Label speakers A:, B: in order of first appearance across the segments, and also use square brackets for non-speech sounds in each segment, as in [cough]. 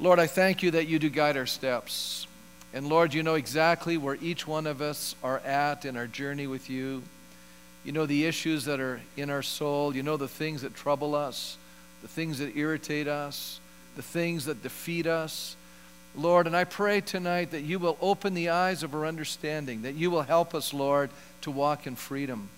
A: Lord, I thank you that you do guide our steps. And Lord, you know exactly where each one of us are at in our journey with you. You know the issues that are in our soul. You know the things that trouble us, the things that irritate us, the things that defeat us. Lord, and I pray tonight that you will open the eyes of our understanding, that you will help us, Lord, to walk in freedom.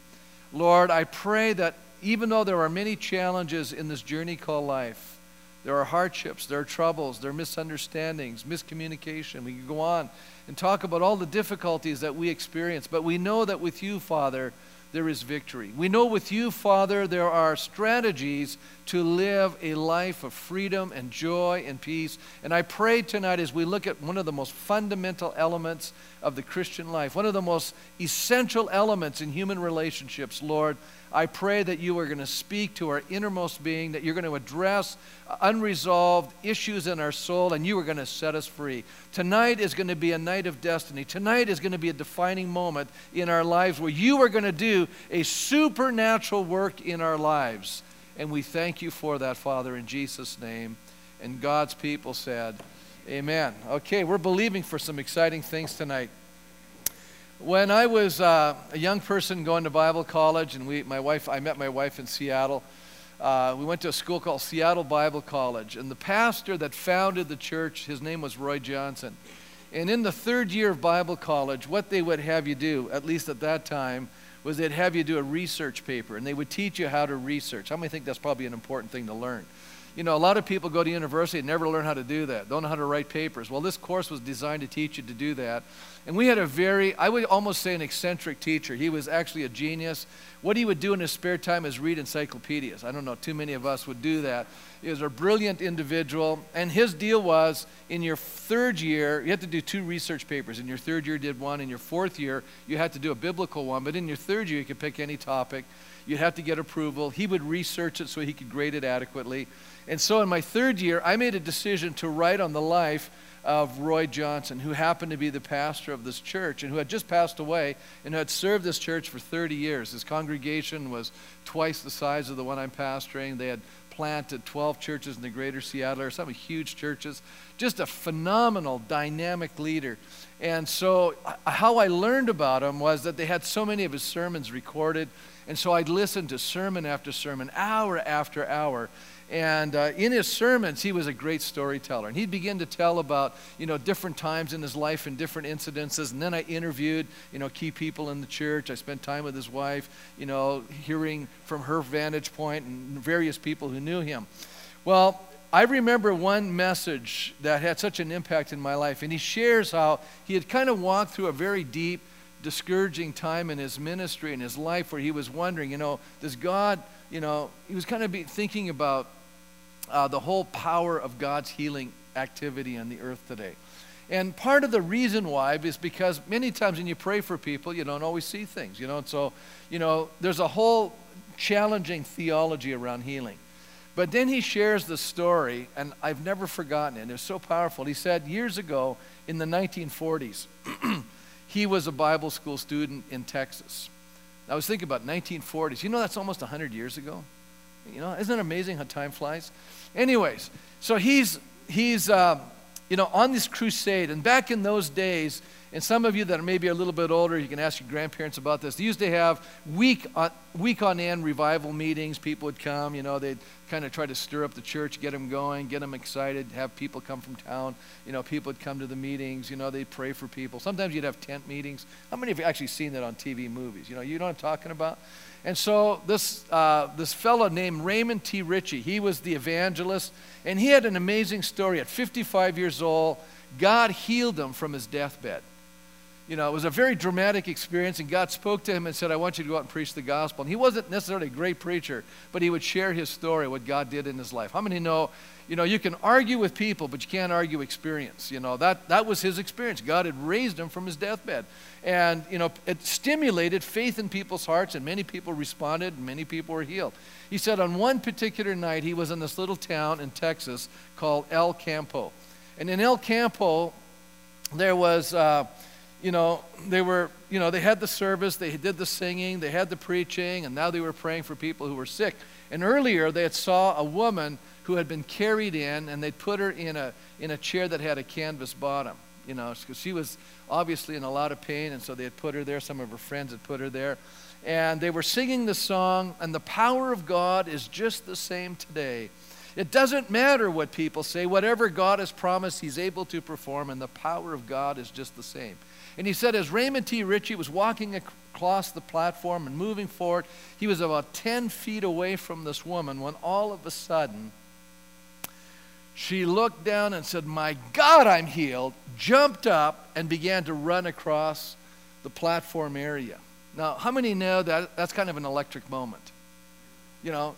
A: Lord, I pray that even though there are many challenges in this journey called life, there are hardships, there are troubles, there are misunderstandings, miscommunication. We can go on and talk about all the difficulties that we experience, but we know that with you, Father, there is victory. We know with you, Father, there are strategies to live a life of freedom and joy and peace. And I pray tonight as we look at one of the most fundamental elements of the Christian life, one of the most essential elements in human relationships, Lord, I pray that you are going to speak to our innermost being, that you're going to address unresolved issues in our soul, and you are going to set us free. Tonight is going to be a night of destiny. Tonight is going to be a defining moment in our lives where you are going to do a supernatural work in our lives. And we thank you for that, Father, in Jesus' name. And God's people said, Amen. Okay, we're believing for some exciting things tonight. When I was uh, a young person going to Bible college, and we, my wife, I met my wife in Seattle. Uh, we went to a school called Seattle Bible College, and the pastor that founded the church, his name was Roy Johnson. And in the third year of Bible college, what they would have you do, at least at that time, was they'd have you do a research paper, and they would teach you how to research. How many think that's probably an important thing to learn? You know, a lot of people go to university and never learn how to do that, don't know how to write papers. Well, this course was designed to teach you to do that. And we had a very, I would almost say, an eccentric teacher. He was actually a genius. What he would do in his spare time is read encyclopedias. I don't know, too many of us would do that. He was a brilliant individual. And his deal was in your third year, you had to do two research papers. In your third year, did one. In your fourth year, you had to do a biblical one. But in your third year, you could pick any topic. You'd have to get approval. He would research it so he could grade it adequately. And so in my third year, I made a decision to write on the life of Roy Johnson, who happened to be the pastor of this church and who had just passed away and had served this church for 30 years. His congregation was twice the size of the one I'm pastoring. They had planted 12 churches in the greater Seattle area, some huge churches. Just a phenomenal, dynamic leader. And so, uh, how I learned about him was that they had so many of his sermons recorded. And so I'd listen to sermon after sermon, hour after hour. And uh, in his sermons, he was a great storyteller. And he'd begin to tell about, you know, different times in his life and different incidences. And then I interviewed, you know, key people in the church. I spent time with his wife, you know, hearing from her vantage point and various people who knew him. Well, I remember one message that had such an impact in my life. And he shares how he had kind of walked through a very deep, discouraging time in his ministry and his life where he was wondering, you know, does God, you know, he was kind of thinking about uh, the whole power of God's healing activity on the earth today. And part of the reason why is because many times when you pray for people, you don't always see things, you know. And so, you know, there's a whole challenging theology around healing. But then he shares the story, and I've never forgotten it. It was so powerful. He said years ago in the 1940s, [clears throat] he was a Bible school student in Texas. I was thinking about 1940s. You know, that's almost 100 years ago. You know, isn't it amazing how time flies? Anyways, so he's, he's uh, you know, on this crusade. And back in those days, and some of you that are maybe a little bit older, you can ask your grandparents about this. They used to have week on, week on end revival meetings. People would come, you know, they'd kind of try to stir up the church, get them going, get them excited, have people come from town. You know, people would come to the meetings, you know, they'd pray for people. Sometimes you'd have tent meetings. How many of you actually seen that on TV movies? You know, you know what I'm talking about? And so this, uh, this fellow named Raymond T. Richey, he was the evangelist, and he had an amazing story. At 55 years old, God healed him from his deathbed. You know, it was a very dramatic experience, and God spoke to him and said, I want you to go out and preach the gospel. And he wasn't necessarily a great preacher, but he would share his story, what God did in his life. How many know you know, you can argue with people, but you can't argue experience. You know, that, that was his experience. God had raised him from his deathbed. And, you know, it stimulated faith in people's hearts, and many people responded, and many people were healed. He said on one particular night, he was in this little town in Texas called El Campo. And in El Campo, there was, uh, you know, they were, you know, they had the service, they did the singing, they had the preaching, and now they were praying for people who were sick. And earlier they had saw a woman who had been carried in, and they'd put her in a in a chair that had a canvas bottom. You know, because she was obviously in a lot of pain, and so they had put her there. Some of her friends had put her there, and they were singing the song. And the power of God is just the same today. It doesn't matter what people say. Whatever God has promised, He's able to perform, and the power of God is just the same. And he said, as Raymond T. Richey was walking across the platform and moving forward, he was about 10 feet away from this woman when all of a sudden she looked down and said, My God, I'm healed, jumped up and began to run across the platform area. Now, how many know that that's kind of an electric moment? You know,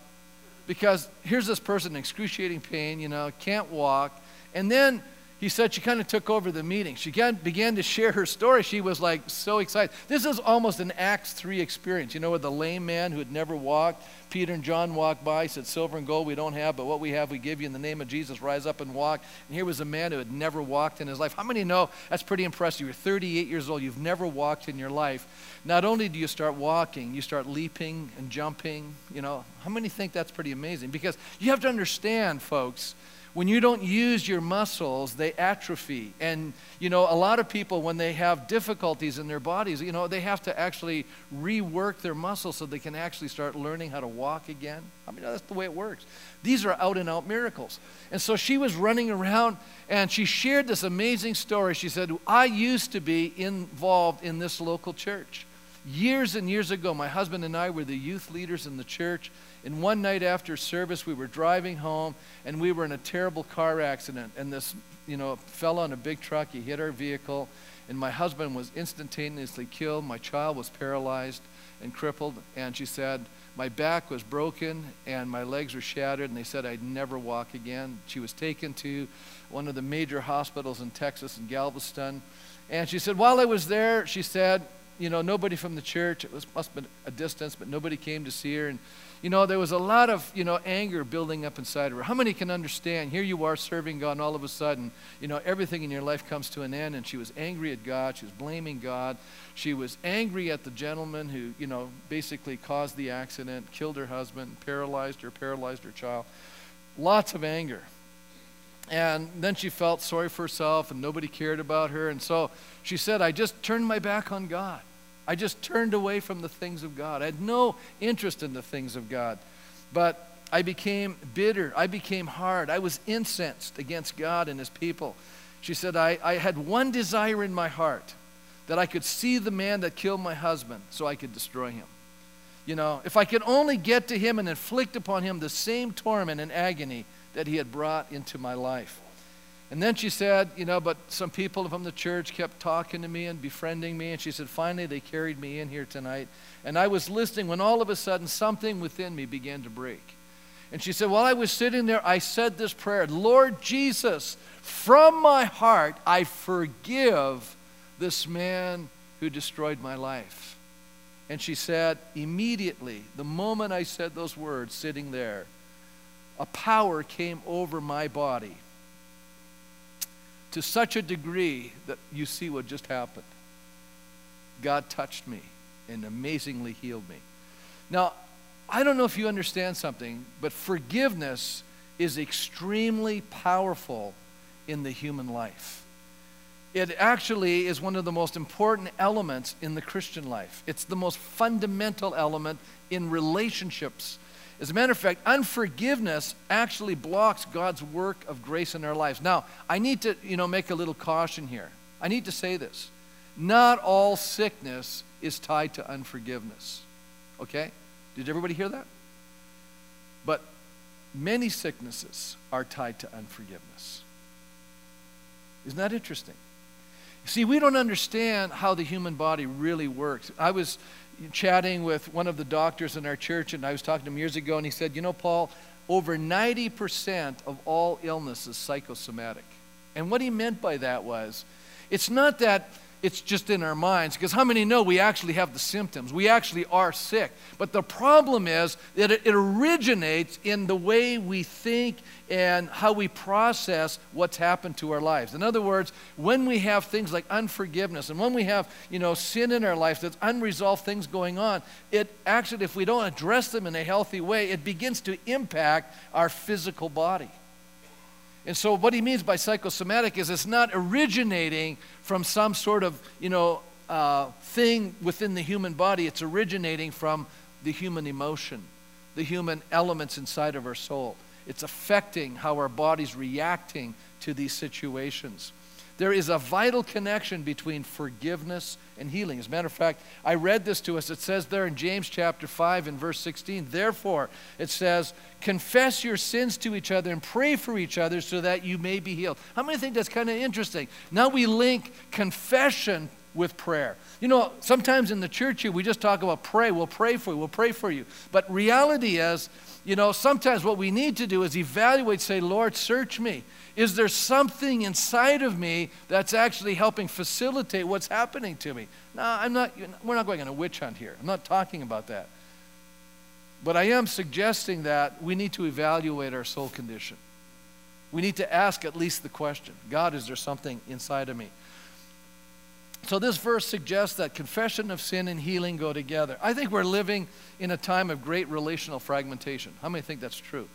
A: because here's this person in excruciating pain, you know, can't walk, and then he said she kind of took over the meeting. She began to share her story. She was like so excited. This is almost an Acts 3 experience. You know, with the lame man who had never walked, Peter and John walked by, said, Silver and gold we don't have, but what we have we give you in the name of Jesus. Rise up and walk. And here was a man who had never walked in his life. How many know that's pretty impressive? You're 38 years old, you've never walked in your life. Not only do you start walking, you start leaping and jumping. You know, how many think that's pretty amazing? Because you have to understand, folks when you don't use your muscles, they atrophy. And, you know, a lot of people, when they have difficulties in their bodies, you know, they have to actually rework their muscles so they can actually start learning how to walk again. I mean, that's the way it works. These are out and out miracles. And so she was running around and she shared this amazing story. She said, I used to be involved in this local church. Years and years ago, my husband and I were the youth leaders in the church. And one night after service, we were driving home and we were in a terrible car accident. And this, you know, fellow in a big truck, he hit our vehicle. And my husband was instantaneously killed. My child was paralyzed and crippled. And she said, my back was broken and my legs were shattered. And they said I'd never walk again. She was taken to one of the major hospitals in Texas, in Galveston. And she said, while I was there, she said, you know, nobody from the church, it was, must have been a distance, but nobody came to see her. And you know, there was a lot of, you know, anger building up inside of her. How many can understand? Here you are serving God, and all of a sudden, you know, everything in your life comes to an end, and she was angry at God. She was blaming God. She was angry at the gentleman who, you know, basically caused the accident, killed her husband, paralyzed her, paralyzed her child. Lots of anger. And then she felt sorry for herself, and nobody cared about her. And so she said, I just turned my back on God. I just turned away from the things of God. I had no interest in the things of God. But I became bitter. I became hard. I was incensed against God and his people. She said, I, I had one desire in my heart that I could see the man that killed my husband so I could destroy him. You know, if I could only get to him and inflict upon him the same torment and agony that he had brought into my life. And then she said, you know, but some people from the church kept talking to me and befriending me. And she said, finally, they carried me in here tonight. And I was listening when all of a sudden something within me began to break. And she said, while I was sitting there, I said this prayer Lord Jesus, from my heart, I forgive this man who destroyed my life. And she said, immediately, the moment I said those words, sitting there, a power came over my body to such a degree that you see what just happened. God touched me and amazingly healed me. Now, I don't know if you understand something, but forgiveness is extremely powerful in the human life. It actually is one of the most important elements in the Christian life. It's the most fundamental element in relationships as a matter of fact, unforgiveness actually blocks God's work of grace in our lives. Now, I need to, you know, make a little caution here. I need to say this. Not all sickness is tied to unforgiveness. Okay? Did everybody hear that? But many sicknesses are tied to unforgiveness. Isn't that interesting? See, we don't understand how the human body really works. I was chatting with one of the doctors in our church, and I was talking to him years ago, and he said, You know, Paul, over 90% of all illness is psychosomatic. And what he meant by that was, it's not that it's just in our minds. Because how many know we actually have the symptoms? We actually are sick. But the problem is that it, originates in the way we think and how we process what's happened to our lives. In other words, when we have things like unforgiveness and when we have, you know, sin in our lives, that's unresolved things going on, it actually, if we don't address them in a healthy way, it begins to impact our physical body. And so, what he means by psychosomatic is it's not originating from some sort of, you know, uh, thing within the human body. It's originating from the human emotion, the human elements inside of our soul. It's affecting how our body's reacting to these situations. There is a vital connection between forgiveness and healing. As a matter of fact, I read this to us. It says there in James chapter 5 and verse 16, therefore, it says, confess your sins to each other and pray for each other so that you may be healed. How many think that's kind of interesting? Now we link confession with prayer. You know, sometimes in the church here, we just talk about pray. We'll pray for you. We'll pray for you. But reality is, you know, sometimes what we need to do is evaluate, say, Lord, search me. Is there something inside of me that's actually helping facilitate what's happening to me? No, I'm not, we're not going on a witch hunt here. I'm not talking about that. But I am suggesting that we need to evaluate our soul condition. We need to ask at least the question God, is there something inside of me? So, this verse suggests that confession of sin and healing go together. I think we're living in a time of great relational fragmentation. How many think that's true?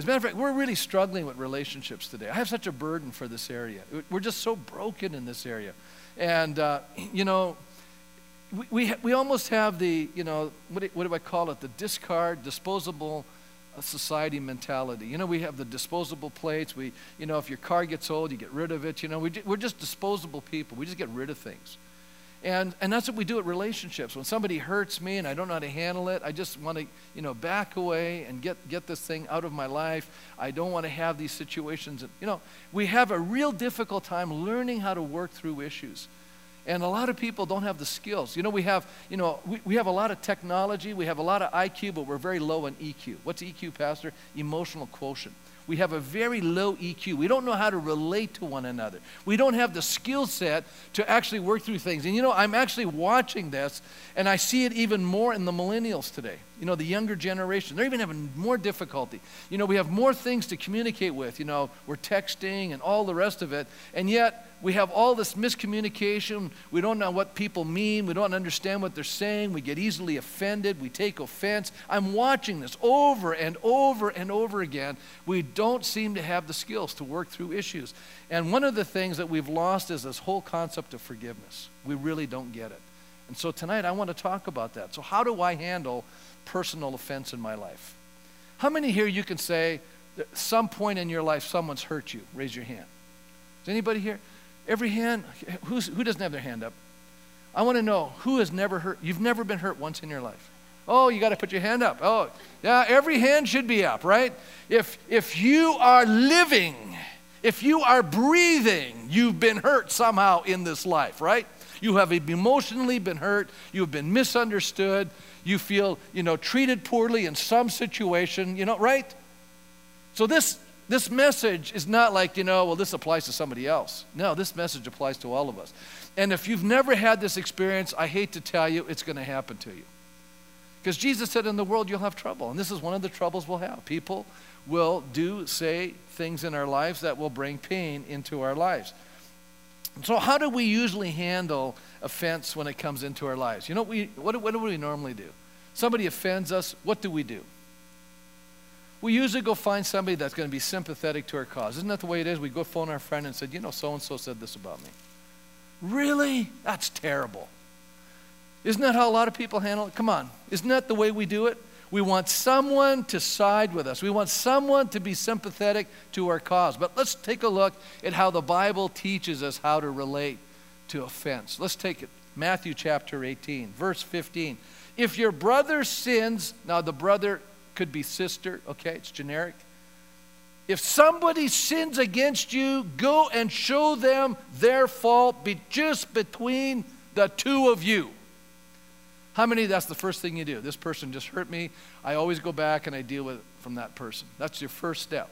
A: As a matter of fact, we're really struggling with relationships today. I have such a burden for this area. We're just so broken in this area. And, uh, [clears throat] you know, we, we, we almost have the, you know, what do, what do I call it? The discard, disposable uh, society mentality. You know, we have the disposable plates. We, you know, if your car gets old, you get rid of it. You know, we, we're just disposable people. We just get rid of things. And, and that's what we do at relationships. When somebody hurts me and I don't know how to handle it, I just want to, you know, back away and get, get this thing out of my life. I don't want to have these situations. You know, we have a real difficult time learning how to work through issues. And a lot of people don't have the skills. You know, we have, you know, we, we have a lot of technology, we have a lot of IQ, but we're very low on EQ. What's EQ, Pastor? Emotional quotient. We have a very low EQ. We don't know how to relate to one another. We don't have the skill set to actually work through things. And you know, I'm actually watching this, and I see it even more in the millennials today. You know, the younger generation, they're even having more difficulty. You know, we have more things to communicate with. You know, we're texting and all the rest of it. And yet, we have all this miscommunication. We don't know what people mean. We don't understand what they're saying. We get easily offended. We take offense. I'm watching this over and over and over again. We don't seem to have the skills to work through issues. And one of the things that we've lost is this whole concept of forgiveness. We really don't get it. And so tonight I want to talk about that. So, how do I handle personal offense in my life? How many here you can say, at some point in your life, someone's hurt you? Raise your hand. Is anybody here? Every hand, who's, who doesn't have their hand up? I want to know who has never hurt, you've never been hurt once in your life. Oh, you got to put your hand up. Oh, yeah, every hand should be up, right? If, if you are living, if you are breathing, you've been hurt somehow in this life, right? You have emotionally been hurt, you have been misunderstood, you feel, you know, treated poorly in some situation, you know, right? So this this message is not like, you know, well, this applies to somebody else. No, this message applies to all of us. And if you've never had this experience, I hate to tell you, it's going to happen to you. Because Jesus said, in the world you'll have trouble. And this is one of the troubles we'll have. People will do, say things in our lives that will bring pain into our lives. So, how do we usually handle offense when it comes into our lives? You know, we, what, what do we normally do? Somebody offends us, what do we do? we usually go find somebody that's going to be sympathetic to our cause. Isn't that the way it is? We go phone our friend and said, you know, so and so said this about me. Really? That's terrible. Isn't that how a lot of people handle it? Come on. Isn't that the way we do it? We want someone to side with us. We want someone to be sympathetic to our cause. But let's take a look at how the Bible teaches us how to relate to offense. Let's take it. Matthew chapter 18, verse 15. If your brother sins, now the brother could be sister, okay, it's generic. If somebody sins against you, go and show them their fault be just between the two of you. How many that's the first thing you do? This person just hurt me. I always go back and I deal with it from that person. That's your first step.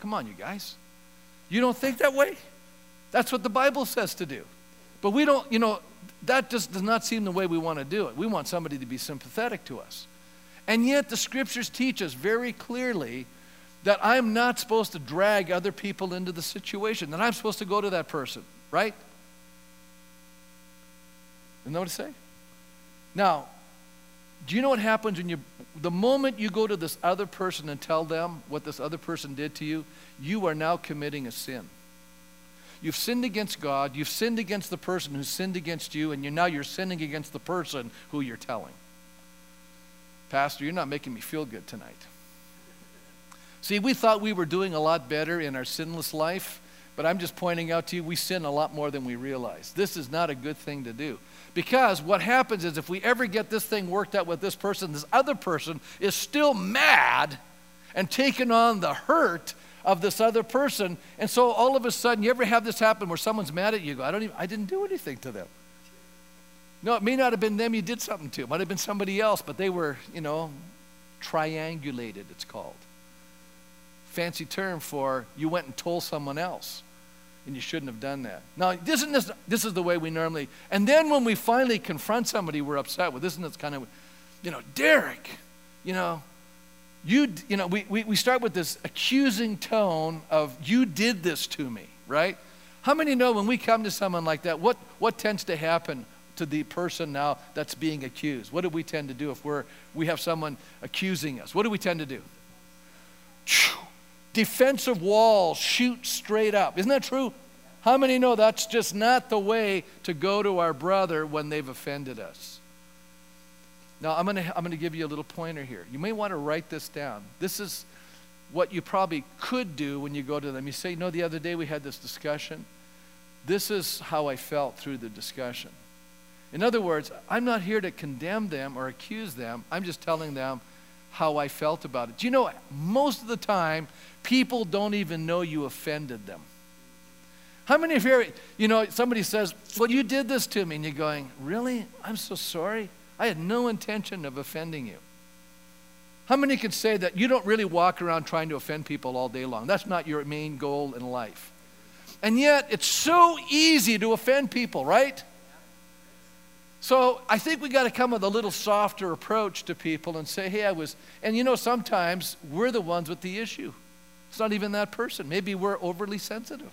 A: Come on, you guys. You don't think that way? That's what the Bible says to do. But we don't, you know, that just does not seem the way we want to do it. We want somebody to be sympathetic to us. And yet, the scriptures teach us very clearly that I'm not supposed to drag other people into the situation, that I'm supposed to go to that person, right? Isn't that what I say? Now, do you know what happens when you, the moment you go to this other person and tell them what this other person did to you, you are now committing a sin. You've sinned against God, you've sinned against the person who sinned against you, and you're, now you're sinning against the person who you're telling. Pastor, you're not making me feel good tonight. See, we thought we were doing a lot better in our sinless life, but I'm just pointing out to you we sin a lot more than we realize. This is not a good thing to do. Because what happens is if we ever get this thing worked out with this person, this other person is still mad and taking on the hurt of this other person. And so all of a sudden, you ever have this happen where someone's mad at you? go, I don't even, I didn't do anything to them. No, it may not have been them you did something to. It might have been somebody else, but they were, you know, triangulated, it's called. Fancy term for you went and told someone else and you shouldn't have done that. Now, this, is this is the way we normally, and then when we finally confront somebody we're upset with, isn't this kind of, you know, Derek, you know, you, you know, we, we, we start with this accusing tone of, you did this to me, right? How many know when we come to someone like that, what, what tends to happen to the person now that's being accused? What do we tend to do if we're, we have someone accusing us? What do we tend to do? Defensive walls shoot straight up. Isn't that true? How many know that's just not the way to go to our brother when they've offended us? Now, I'm going to I'm going to give you a little pointer here. You may want to write this down. This is what you probably could do when you go to them. You say, No, the other day we had this discussion. This is how I felt through the discussion. In other words, I'm not here to condemn them or accuse them. I'm just telling them how I felt about it. Do you know, most of the time, people don't even know you offended them. How many of you, you know, somebody says, Well, you did this to me, and you're going, Really? I'm so sorry. I had no intention of offending you. How many can say that you don't really walk around trying to offend people all day long? That's not your main goal in life. And yet, it's so easy to offend people, right? So I think we got to come with a little softer approach to people and say, hey, I was, and you know, sometimes we're the ones with the issue. It's not even that person. Maybe we're overly sensitive.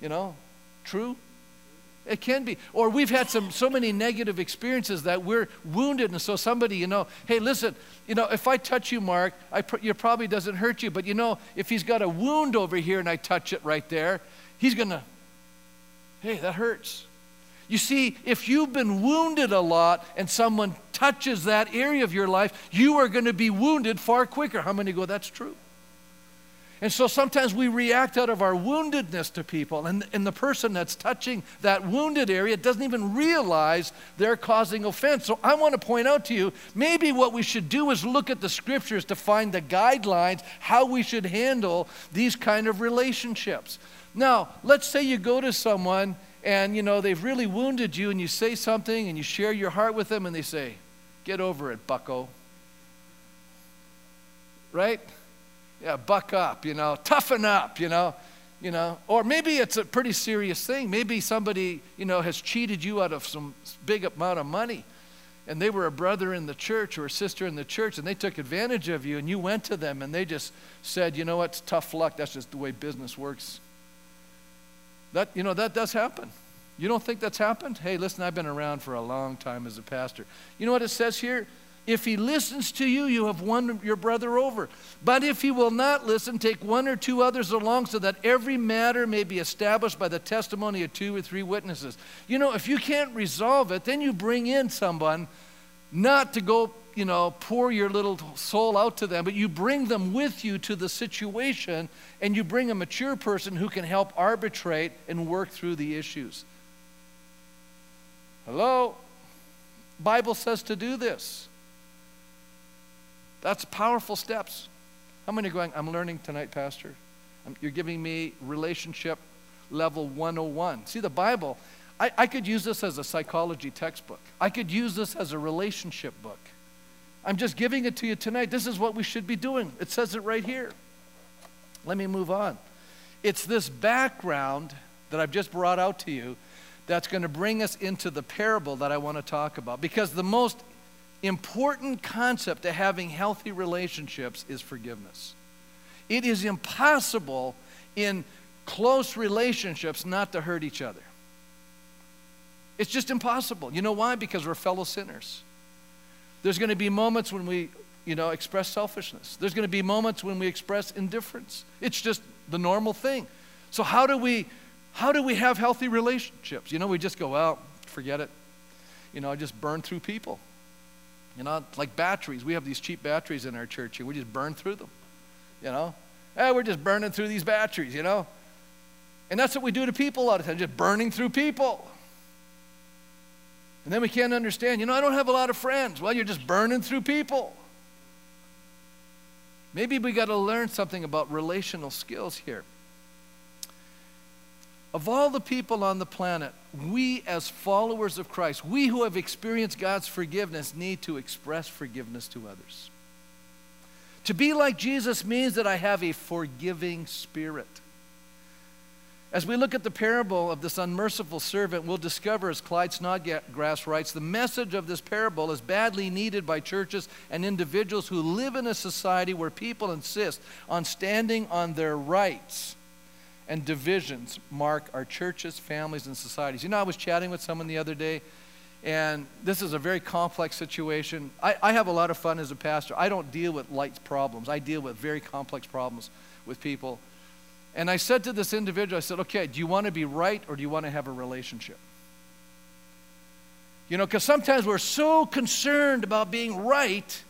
A: You know, true? It can be. Or we've had some so many negative experiences that we're wounded, and so somebody, you know, hey, listen, you know, if I touch you, Mark, I pr- you probably doesn't hurt you, but you know, if he's got a wound over here and I touch it right there, he's gonna, hey, that hurts. You see, if you've been wounded a lot and someone touches that area of your life, you are going to be wounded far quicker. How many go, that's true? And so sometimes we react out of our woundedness to people, and, and the person that's touching that wounded area doesn't even realize they're causing offense. So I want to point out to you maybe what we should do is look at the scriptures to find the guidelines how we should handle these kind of relationships. Now, let's say you go to someone and you know they've really wounded you, and you say something and you share your heart with them, and they say, Get over it, bucko. Right? Yeah, buck up, you know, toughen up, you know, you know. Or maybe it's a pretty serious thing. Maybe somebody, you know, has cheated you out of some big amount of money. And they were a brother in the church or a sister in the church, and they took advantage of you, and you went to them, and they just said, you know what, tough luck. That's just the way business works. That, you know, that does happen. You don't think that's happened? Hey, listen, I've been around for a long time as a pastor. You know what it says here? If he listens to you, you have won your brother over. But if he will not listen, take one or two others along so that every matter may be established by the testimony of two or three witnesses. You know, if you can't resolve it, then you bring in someone not to go, you know, pour your little soul out to them, but you bring them with you to the situation and you bring a mature person who can help arbitrate and work through the issues. Hello? Bible says to do this. That's powerful steps. How many are going, I'm learning tonight, Pastor? Um, you're giving me relationship level 101. See, the Bible, I, I could use this as a psychology textbook, I could use this as a relationship book. I'm just giving it to you tonight. This is what we should be doing. It says it right here. Let me move on. It's this background that I've just brought out to you that's going to bring us into the parable that I want to talk about. Because the most important concept to having healthy relationships is forgiveness. It is impossible in close relationships not to hurt each other. It's just impossible. You know why? Because we're fellow sinners. There's going to be moments when we, you know, express selfishness. There's going to be moments when we express indifference. It's just the normal thing. So how do we how do we have healthy relationships? You know, we just go, well, forget it. You know, I just burn through people. You know, like batteries. We have these cheap batteries in our church and we just burn through them. You know? Hey, we're just burning through these batteries, you know? And that's what we do to people a lot of times, just burning through people. And then we can't understand, you know, I don't have a lot of friends. Well, you're just burning through people. Maybe we got to learn something about relational skills here. Of all the people on the planet, we as followers of Christ, we who have experienced God's forgiveness, need to express forgiveness to others. To be like Jesus means that I have a forgiving spirit. As we look at the parable of this unmerciful servant, we'll discover, as Klyne Snodgrass writes, the message of this parable is badly needed by churches and individuals who live in a society where people insist on standing on their rights and divisions mark our churches, families, and societies. You know, I was chatting with someone the other day, and this is a very complex situation. I, I have a lot of fun as a pastor. I don't deal with light problems, I deal with very complex problems with people. And I said to this individual, I said, okay, do you want to be right or do you want to have a relationship? You know, because sometimes we're so concerned about being right,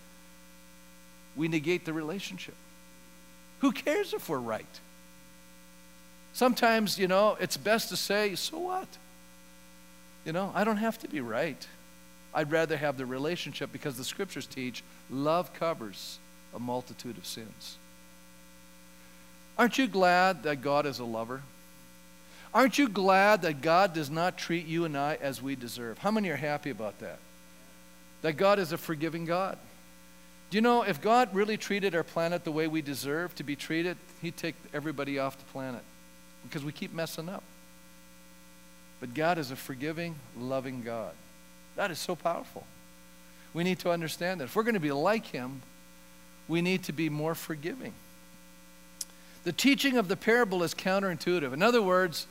A: we negate the relationship. Who cares if we're right? Sometimes, you know, it's best to say, so what? You know, I don't have to be right. I'd rather have the relationship because the scriptures teach love covers a multitude of sins. Aren't you glad that God is a lover? Aren't you glad that God does not treat you and I as we deserve? How many are happy about that? That God is a forgiving God. Do you know if God really treated our planet the way we deserve to be treated, He'd take everybody off the planet because we keep messing up. But God is a forgiving, loving God. That is so powerful. We need to understand that. If we're going to be like Him, we need to be more forgiving. The teaching of the parable is counterintuitive. In other words,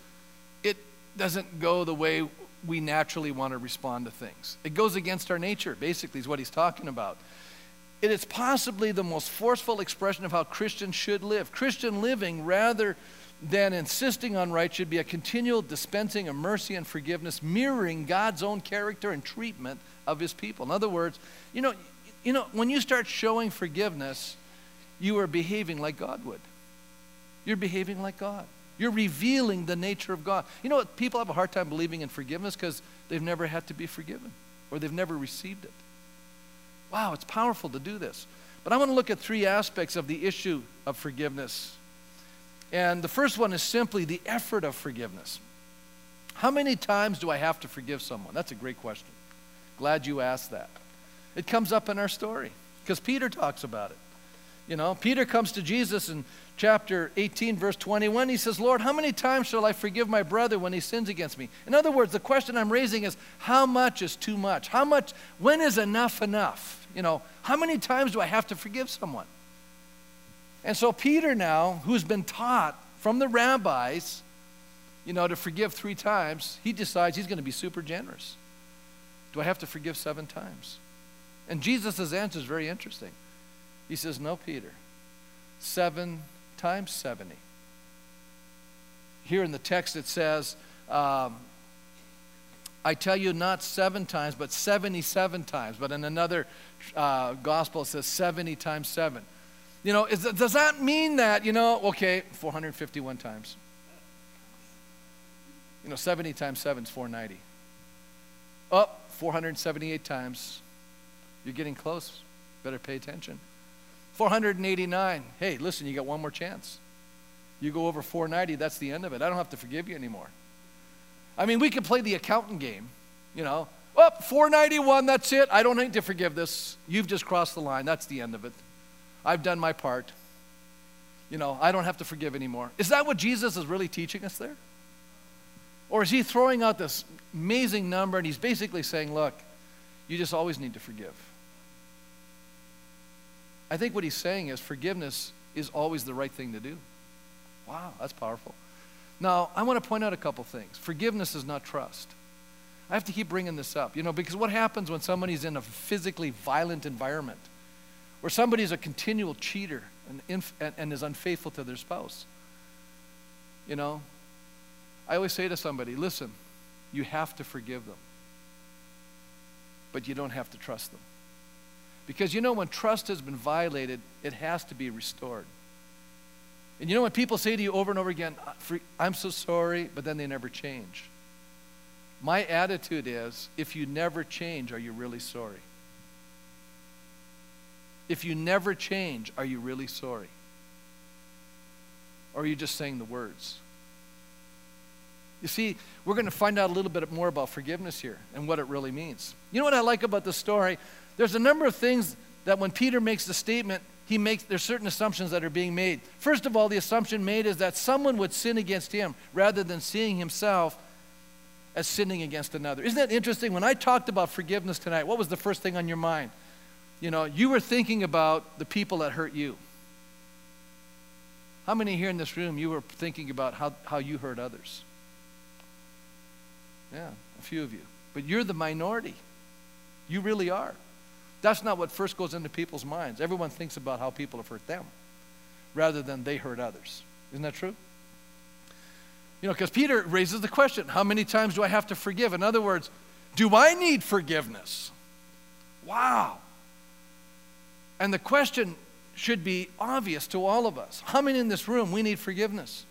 A: it doesn't go the way we naturally want to respond to things. It goes against our nature, basically, is what he's talking about. It is possibly the most forceful expression of how Christians should live. Christian living, rather than insisting on right, should be a continual dispensing of mercy and forgiveness, mirroring God's own character and treatment of his people. In other words, you know, you know, when you start showing forgiveness, you are behaving like God would. You're behaving like God. You're revealing the nature of God. You know what? People have a hard time believing in forgiveness because they've never had to be forgiven or they've never received it. Wow, it's powerful to do this. But I want to look at three aspects of the issue of forgiveness. And the first one is simply the effort of forgiveness. How many times do I have to forgive someone? That's a great question. Glad you asked that. It comes up in our story because Peter talks about it. You know, Peter comes to Jesus in chapter 18, verse 21. He says, Lord, how many times shall I forgive my brother when he sins against me? In other words, the question I'm raising is, how much is too much? How much, when is enough enough? You know, how many times do I have to forgive someone? And so Peter now, who's been taught from the rabbis, you know, to forgive three times, he decides he's going to be super generous. Do I have to forgive seven times? And Jesus' answer is very interesting. He says, No, Peter. Seven times 70. Here in the text it says, um, I tell you not seven times, but 77 times. But in another uh, gospel it says 70 times seven. You know, is, does that mean that, you know, okay, 451 times? You know, 70 times 7 is 490. Up oh, 478 times. You're getting close. Better pay attention. 489. Hey, listen, you got one more chance. You go over 490, that's the end of it. I don't have to forgive you anymore. I mean, we could play the accountant game, you know. Up oh, 491, that's it. I don't need to forgive this. You've just crossed the line. That's the end of it. I've done my part. You know, I don't have to forgive anymore. Is that what Jesus is really teaching us there? Or is he throwing out this amazing number and he's basically saying, look, you just always need to forgive? I think what he's saying is forgiveness is always the right thing to do. Wow, that's powerful. Now, I want to point out a couple things. Forgiveness is not trust. I have to keep bringing this up, you know, because what happens when somebody's in a physically violent environment, where somebody's a continual cheater and, inf- and, and is unfaithful to their spouse? You know, I always say to somebody, listen, you have to forgive them, but you don't have to trust them. Because you know, when trust has been violated, it has to be restored. And you know, when people say to you over and over again, I'm so sorry, but then they never change. My attitude is if you never change, are you really sorry? If you never change, are you really sorry? Or are you just saying the words? You see, we're going to find out a little bit more about forgiveness here and what it really means. You know what I like about the story? There's a number of things that when Peter makes the statement, he makes there's certain assumptions that are being made. First of all, the assumption made is that someone would sin against him rather than seeing himself as sinning against another. Isn't that interesting? When I talked about forgiveness tonight, what was the first thing on your mind? You know, you were thinking about the people that hurt you. How many here in this room you were thinking about how, how you hurt others? Yeah, a few of you. But you're the minority. You really are. That's not what first goes into people's minds. Everyone thinks about how people have hurt them rather than they hurt others. Isn't that true? You know, because Peter raises the question how many times do I have to forgive? In other words, do I need forgiveness? Wow. And the question should be obvious to all of us. How many in this room we need forgiveness?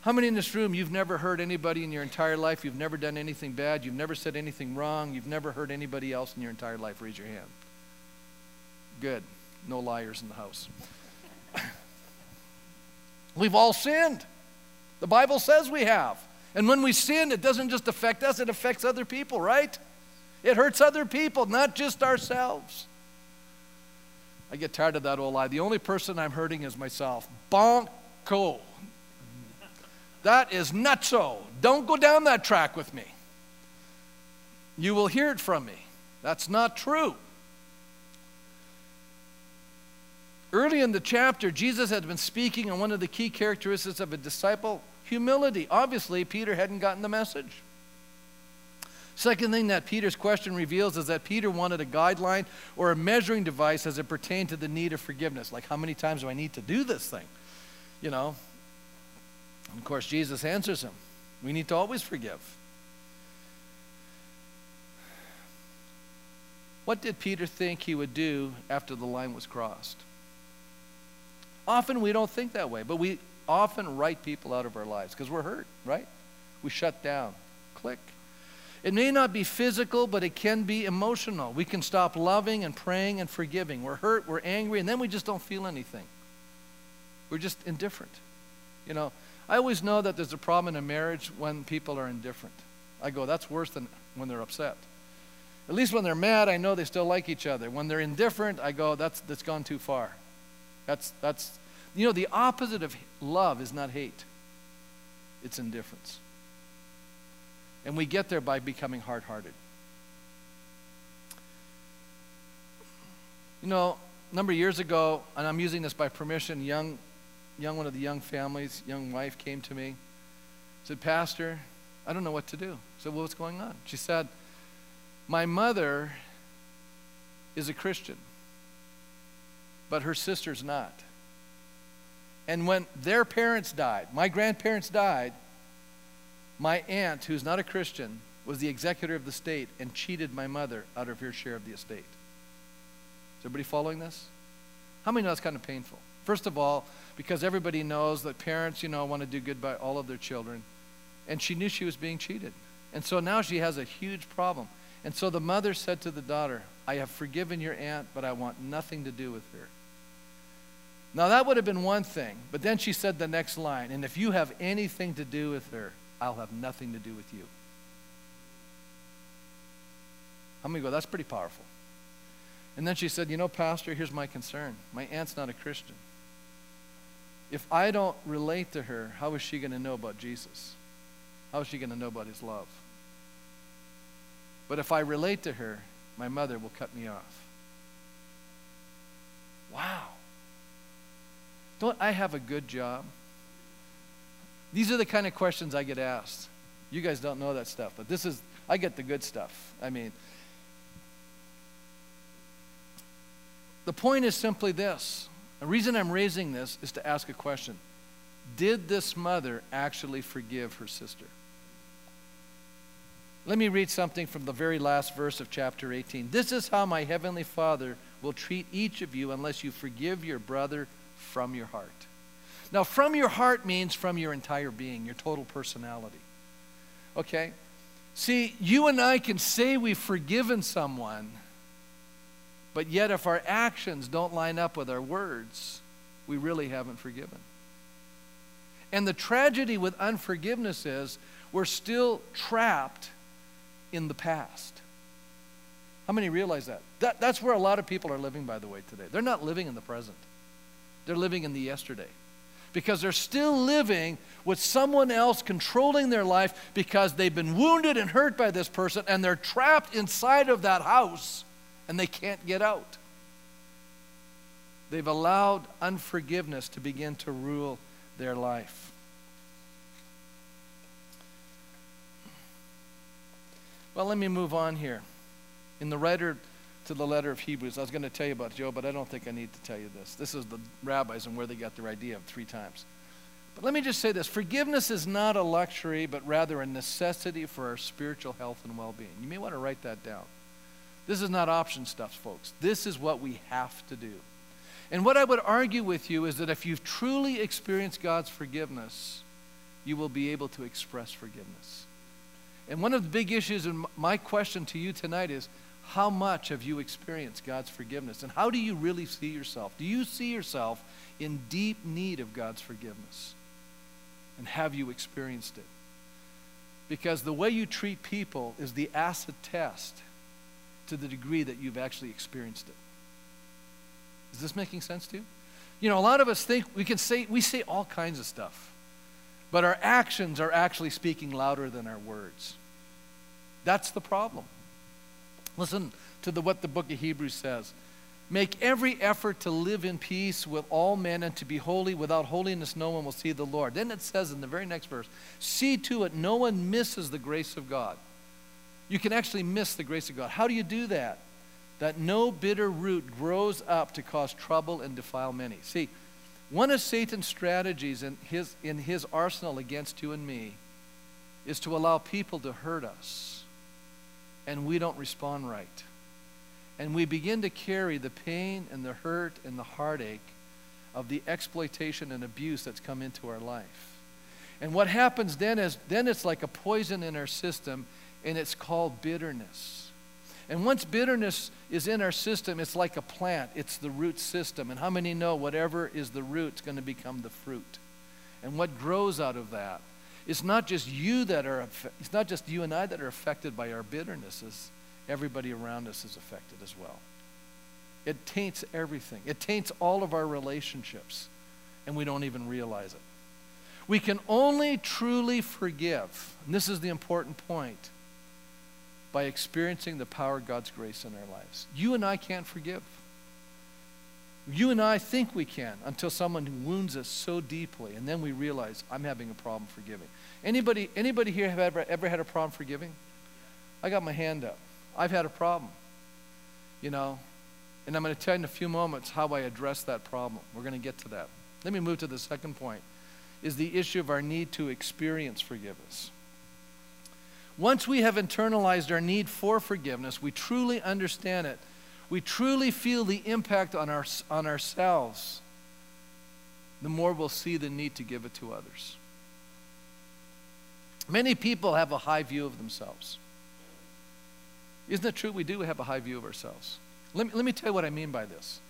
A: How many in this room you've never hurt anybody in your entire life? You've never done anything bad? You've never said anything wrong? You've never hurt anybody else in your entire life? Raise your hand. Good. No liars in the house. [laughs] We've all sinned. The Bible says we have. And when we sin, it doesn't just affect us, it affects other people, right? It hurts other people, not just ourselves. I get tired of that old lie. The only person I'm hurting is myself. Bonko. That is not so. Don't go down that track with me. You will hear it from me. That's not true. Early in the chapter, Jesus had been speaking on one of the key characteristics of a disciple humility. Obviously, Peter hadn't gotten the message. Second thing that Peter's question reveals is that Peter wanted a guideline or a measuring device as it pertained to the need of forgiveness. Like, how many times do I need to do this thing? You know, and of course, Jesus answers him we need to always forgive. What did Peter think he would do after the line was crossed? Often we don't think that way, but we often write people out of our lives because we're hurt, right? We shut down. Click. It may not be physical, but it can be emotional. We can stop loving and praying and forgiving. We're hurt, we're angry, and then we just don't feel anything. We're just indifferent. You know, I always know that there's a problem in a marriage when people are indifferent. I go, that's worse than when they're upset. At least when they're mad, I know they still like each other. When they're indifferent, I go, that's, that's gone too far. That's, that's, you know, the opposite of love is not hate, it's indifference. And we get there by becoming hard hearted. You know, a number of years ago, and I'm using this by permission, young young one of the young families, young wife came to me, said, Pastor, I don't know what to do. I said, Well, what's going on? She said, My mother is a Christian, but her sister's not. And when their parents died, my grandparents died, my aunt, who's not a Christian, was the executor of the state and cheated my mother out of her share of the estate. Is everybody following this? How many know that's kind of painful? First of all, because everybody knows that parents, you know, want to do good by all of their children. And she knew she was being cheated. And so now she has a huge problem. And so the mother said to the daughter, I have forgiven your aunt, but I want nothing to do with her. Now that would have been one thing. But then she said the next line, and if you have anything to do with her, I'll have nothing to do with you. How many go, that's pretty powerful. And then she said, You know, Pastor, here's my concern. My aunt's not a Christian if I don't relate to her, how is she going to know about Jesus? How is she going to know about his love? But if I relate to her, my mother will cut me off. Wow. Don't I have a good job? These are the kind of questions I get asked. You guys don't know that stuff, but this is, I get the good stuff. I mean, the point is simply this. The reason I'm raising this is to ask a question Did this mother actually forgive her sister? Let me read something from the very last verse of chapter 18. This is how my heavenly Father will treat each of you unless you forgive your brother from your heart. Now, from your heart means from your entire being, your total personality. Okay? See, you and I can say we've forgiven someone, but yet if our actions don't line up with our words, we really haven't forgiven. And the tragedy with unforgiveness is we're still trapped in the past. How many realize that? that? That's where a lot of people are living, by the way, today. They're not living in the present, they're living in the yesterday. Because they're still living with someone else controlling their life because they've been wounded and hurt by this person and they're trapped inside of that house and they can't get out. They've allowed unforgiveness to begin to rule their life. Well, let me move on here. In the writer to the letter of Hebrews, I was going to tell you about Job, but I don't think I need to tell you this. This is the rabbis and where they got their idea of three times. But let me just say this forgiveness is not a luxury, but rather a necessity for our spiritual health and well being. You may want to write that down. This is not option stuff, folks. This is what we have to do. And what I would argue with you is that if you've truly experienced God's forgiveness, you will be able to express forgiveness. And one of the big issues, and my question to you tonight is how much have you experienced God's forgiveness? And how do you really see yourself? Do you see yourself in deep need of God's forgiveness? And have you experienced it? Because the way you treat people is the acid test to the degree that you've actually experienced it. Is this making sense to you? You know, a lot of us think we can say, we say all kinds of stuff. But our actions are actually speaking louder than our words. That's the problem. Listen to the, what the book of Hebrews says. Make every effort to live in peace with all men and to be holy. Without holiness, no one will see the Lord. Then it says in the very next verse see to it no one misses the grace of God. You can actually miss the grace of God. How do you do that? That no bitter root grows up to cause trouble and defile many. See, one of Satan's strategies in his, in his arsenal against you and me is to allow people to hurt us, and we don't respond right. And we begin to carry the pain and the hurt and the heartache of the exploitation and abuse that's come into our life. And what happens then is then it's like a poison in our system, and it's called bitterness. And once bitterness is in our system, it's like a plant, it's the root system. And how many know whatever is the root is going to become the fruit? And what grows out of that? It's not just you that are, it's not just you and I that are affected by our bitternesses. Everybody around us is affected as well. It taints everything, it taints all of our relationships, and we don't even realize it. We can only truly forgive, and this is the important point by experiencing the power of God's grace in our lives. You and I can't forgive. You and I think we can until someone wounds us so deeply, and then we realize I'm having a problem forgiving. Anybody, anybody here have ever, ever had a problem forgiving? I got my hand up. I've had a problem, you know, and I'm going to tell you in a few moments how I address that problem. We're going to get to that. Let me move to the second point is the issue of our need to experience forgiveness. Once we have internalized our need for forgiveness, we truly understand it. We truly feel the impact on, our, on ourselves, the more we'll see the need to give it to others. Many people have a high view of themselves. Isn't it true? We do have a high view of ourselves. Let me, let me tell you what I mean by this.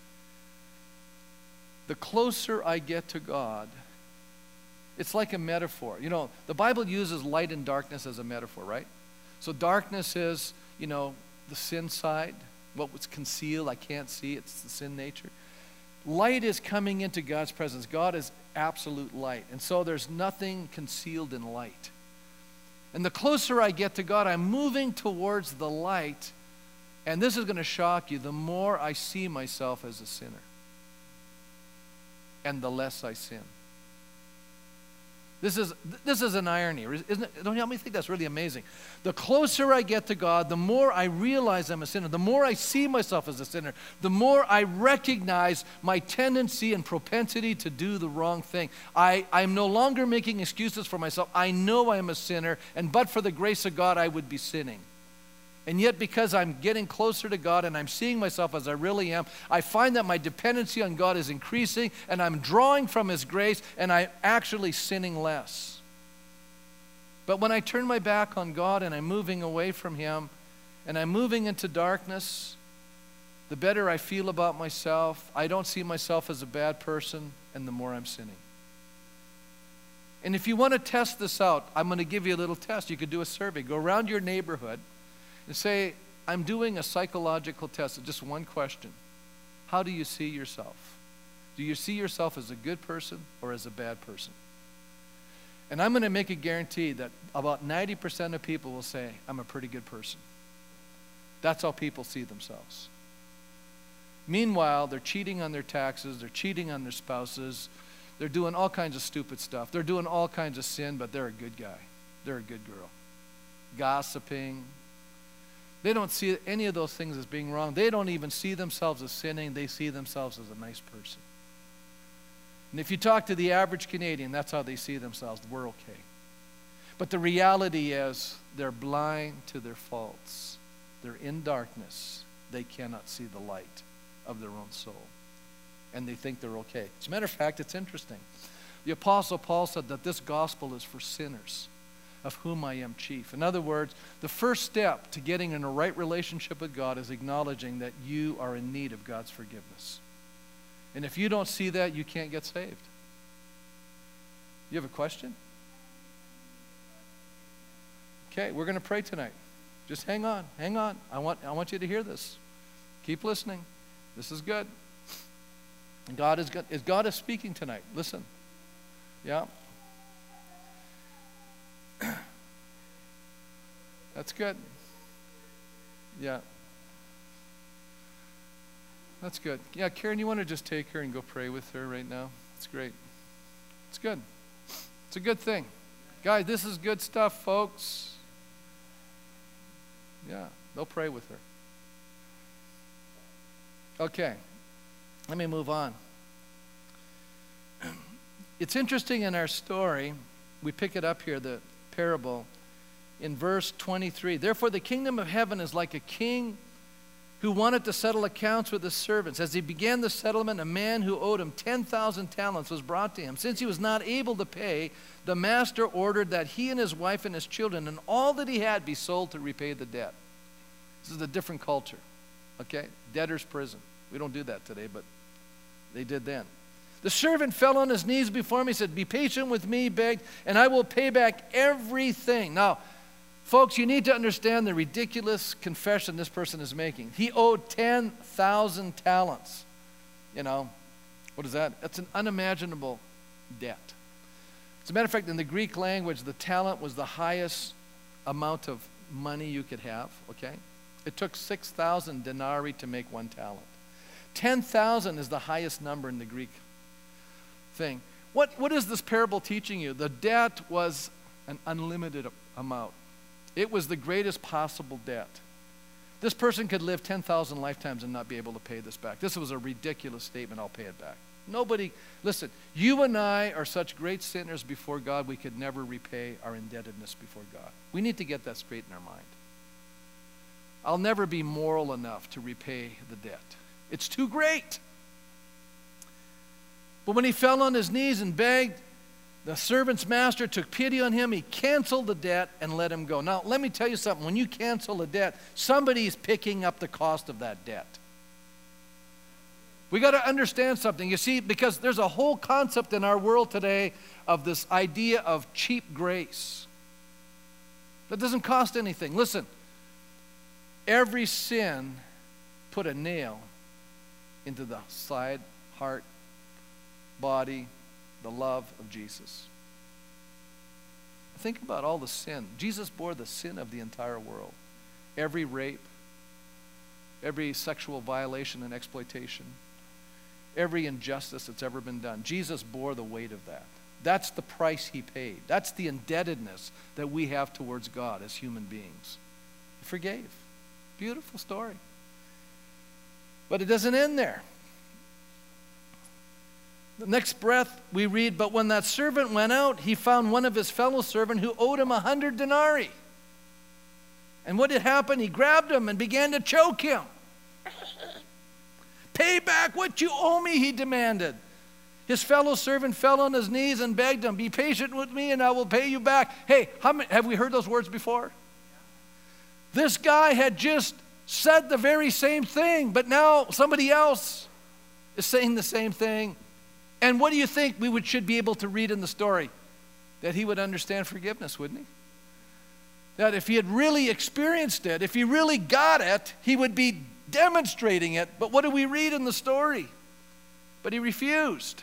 A: The closer I get to God, it's like a metaphor. You know, the Bible uses light and darkness as a metaphor, right? So darkness is, you know, the sin side, what was concealed, I can't see, it's the sin nature. Light is coming into God's presence. God is absolute light. And so there's nothing concealed in light. And the closer I get to God, I'm moving towards the light. And this is going to shock you the more I see myself as a sinner, and the less I sin. This is, this is an irony, isn't it? Don't you help me think that's really amazing? The closer I get to God, the more I realize I'm a sinner, the more I see myself as a sinner, the more I recognize my tendency and propensity to do the wrong thing. I, I'm no longer making excuses for myself. I know I am a sinner, and but for the grace of God, I would be sinning. And yet, because I'm getting closer to God and I'm seeing myself as I really am, I find that my dependency on God is increasing and I'm drawing from His grace and I'm actually sinning less. But when I turn my back on God and I'm moving away from Him and I'm moving into darkness, the better I feel about myself. I don't see myself as a bad person, and the more I'm sinning. And if you want to test this out, I'm going to give you a little test. You could do a survey. Go around your neighborhood and say, I'm doing a psychological test. Just one question How do you see yourself? Do you see yourself as a good person or as a bad person? And I'm going to make a guarantee that about 90% of people will say, I'm a pretty good person. That's how people see themselves. Meanwhile, they're cheating on their taxes, they're cheating on their spouses, they're doing all kinds of stupid stuff. They're doing all kinds of sin, but they're a good guy. They're a good girl. Gossiping, they don't see any of those things as being wrong. They don't even see themselves as sinning. They see themselves as a nice person. And if you talk to the average Canadian, that's how they see themselves. We're okay. But the reality is, they're blind to their faults. They're in darkness. They cannot see the light of their own soul. And they think they're okay. As a matter of fact, it's interesting. The Apostle Paul said that this gospel is for sinners of whom I am chief. In other words, the first step to getting in a right relationship with God is acknowledging that you are in need of God's forgiveness. And if you don't see that, you can't get saved. You have a question? Okay, we're going to pray tonight. Just hang on, hang on. I want, I want you to hear this. Keep listening. This is good. God is, is God is speaking tonight. Listen. Yeah. That's good. Yeah. That's good. Yeah, Karen, you want to just take her and go pray with her right now? It's great. It's good. It's a good thing. Guys, this is good stuff, folks. Yeah, they'll pray with her. Okay, let me move on. It's interesting in our story, we pick it up here, the parable in verse 23. Therefore, the kingdom of heaven is like a king who wanted to settle accounts with his servants. As he began the settlement, a man who owed him 10,000 talents was brought to him. Since he was not able to pay, the master ordered that he and his wife and his children and all that he had be sold to repay the debt. This is a different culture, okay? Debtor's prison. We don't do that today, but they did then. The servant fell on his knees before him. He said, Be patient with me, begged, and I will pay back everything. Now, folks, you need to understand the ridiculous confession this person is making. He owed 10,000 talents. You know, what is that? That's an unimaginable debt. As a matter of fact, in the Greek language, the talent was the highest amount of money you could have, okay? It took 6,000 denarii to make one talent. 10,000 is the highest number in the Greek thing. What, what is this parable teaching you? The debt was an unlimited amount, it was the greatest possible debt. This person could live 10,000 lifetimes and not be able to pay this back. This was a ridiculous statement. I'll pay it back. Nobody, listen, you and I are such great sinners before God, we could never repay our indebtedness before God. We need to get that straight in our mind. I'll never be moral enough to repay the debt. It's too great. But when he fell on his knees and begged, the servant's master took pity on him. He canceled the debt and let him go. Now, let me tell you something. When you cancel a debt, somebody's picking up the cost of that debt. We got to understand something. You see, because there's a whole concept in our world today of this idea of cheap grace. That doesn't cost anything. Listen, every sin put a nail into the side, heart, body, the love of Jesus. think about all the sin. Jesus bore the sin of the entire world. Every rape, every sexual violation and exploitation, every injustice that's ever been done. Jesus bore the weight of that. That's the price he paid. That's the indebtedness that we have towards God as human beings. He forgave. Beautiful story. But it doesn't end there. The next breath we read, But when that servant went out, he found one of his fellow servants who owed him a hundred denarii. And what had happened? He grabbed him and began to choke him. [laughs] Pay back what you owe me, he demanded. His fellow servant fell on his knees and begged him, Be patient with me and I will pay you back. Hey, many, have we heard those words before? This guy had just said the very same thing, but now somebody else is saying the same thing. And what do you think we would, should be able to read in the story? That he would understand forgiveness, wouldn't he? That if he had really experienced it, if he really got it, he would be demonstrating it. But what do we read in the story? But he refused.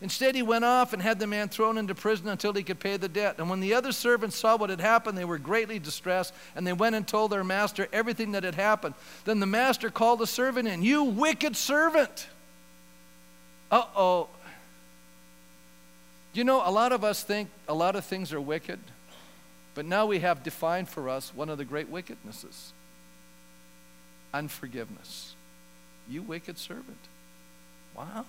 A: Instead, he went off and had the man thrown into prison until he could pay the debt. And when the other servants saw what had happened, they were greatly distressed, and they went and told their master everything that had happened. Then the master called the servant in. You wicked servant! Uh oh. You know, a lot of us think a lot of things are wicked, but now we have defined for us one of the great wickednesses unforgiveness. You wicked servant. Wow.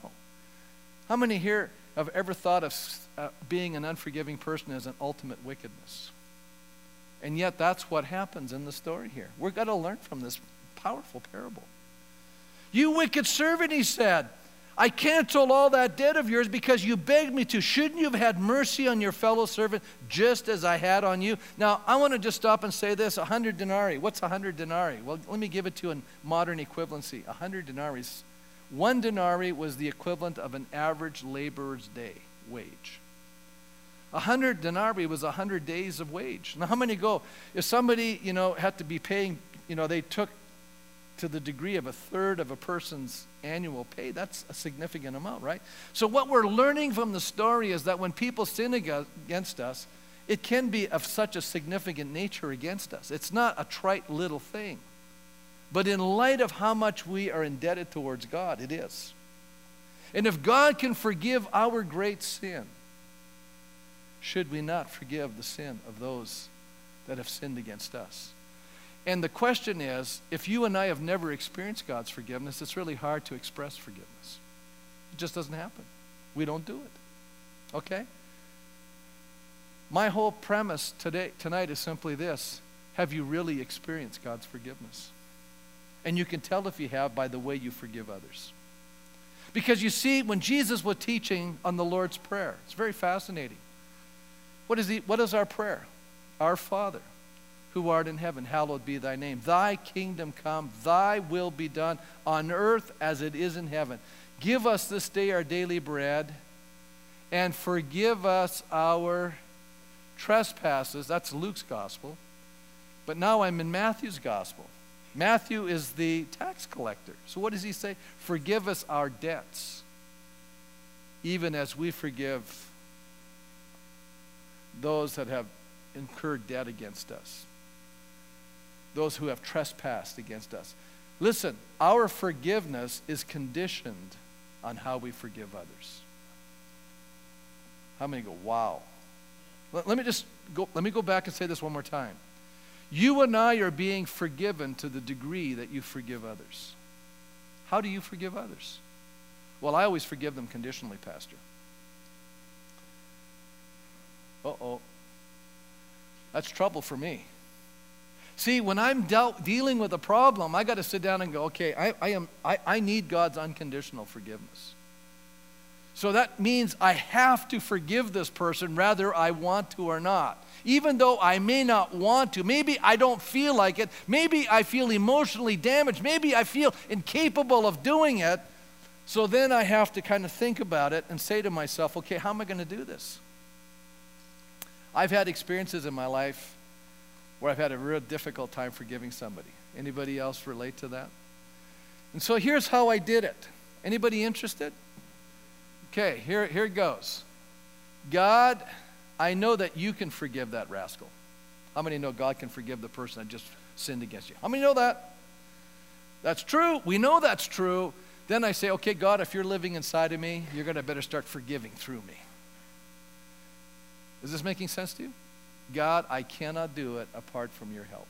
A: How many here have ever thought of uh, being an unforgiving person as an ultimate wickedness? And yet, that's what happens in the story here. We've got to learn from this powerful parable. You wicked servant, he said. I cancel all that debt of yours because you begged me to. Shouldn't you have had mercy on your fellow servant just as I had on you? Now, I want to just stop and say this 100 denarii. What's 100 denarii? Well, let me give it to a modern equivalency. 100 denarii one denarii was the equivalent of an average laborer's day wage. A hundred denarii was a hundred days of wage. Now, how many go? If somebody, you know, had to be paying, you know, they took to the degree of a third of a person's annual pay, that's a significant amount, right? So, what we're learning from the story is that when people sin against us, it can be of such a significant nature against us. It's not a trite little thing. But in light of how much we are indebted towards God, it is. And if God can forgive our great sin, should we not forgive the sin of those that have sinned against us? And the question is if you and I have never experienced God's forgiveness, it's really hard to express forgiveness. It just doesn't happen. We don't do it. Okay? My whole premise today, tonight is simply this Have you really experienced God's forgiveness? And you can tell if you have by the way you forgive others. Because you see, when Jesus was teaching on the Lord's Prayer, it's very fascinating. What is, he, what is our prayer? Our Father, who art in heaven, hallowed be thy name. Thy kingdom come, thy will be done on earth as it is in heaven. Give us this day our daily bread, and forgive us our trespasses. That's Luke's gospel. But now I'm in Matthew's gospel. Matthew is the tax collector. So what does he say? Forgive us our debts, even as we forgive those that have incurred debt against us, those who have trespassed against us. Listen, our forgiveness is conditioned on how we forgive others. How many go, wow? Let, let me just go, let me go back and say this one more time. You and I are being forgiven to the degree that you forgive others. How do you forgive others? Well, I always forgive them conditionally, Pastor. Uh oh. That's trouble for me. See, when I'm dealt, dealing with a problem, I got to sit down and go, okay, I, I, am, I, I need God's unconditional forgiveness. So that means I have to forgive this person, whether I want to or not even though I may not want to. Maybe I don't feel like it. Maybe I feel emotionally damaged. Maybe I feel incapable of doing it. So then I have to kind of think about it and say to myself, okay, how am I going to do this? I've had experiences in my life where I've had a real difficult time forgiving somebody. Anybody else relate to that? And so here's how I did it. Anybody interested? Okay, here, here it goes. God I know that you can forgive that rascal. How many know God can forgive the person that just sinned against you? How many know that? That's true. We know that's true. Then I say, okay, God, if you're living inside of me, you're going to better start forgiving through me. Is this making sense to you? God, I cannot do it apart from your help.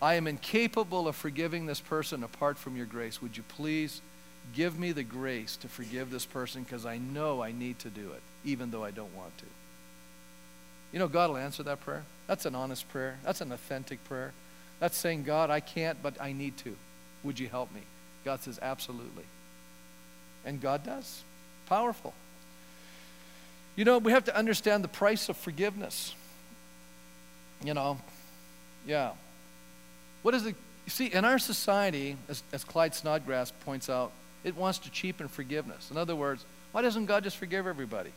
A: I am incapable of forgiving this person apart from your grace. Would you please give me the grace to forgive this person because I know I need to do it, even though I don't want to? You know, God will answer that prayer. That's an honest prayer, that's an authentic prayer. That's saying, God, I can't, but I need to. Would you help me? God says, absolutely. And God does. Powerful. You know, we have to understand the price of forgiveness. You know, yeah. What is it? See, in our society, as, as Klyne Snodgrass points out, it wants to cheapen forgiveness. In other words, why doesn't God just forgive everybody?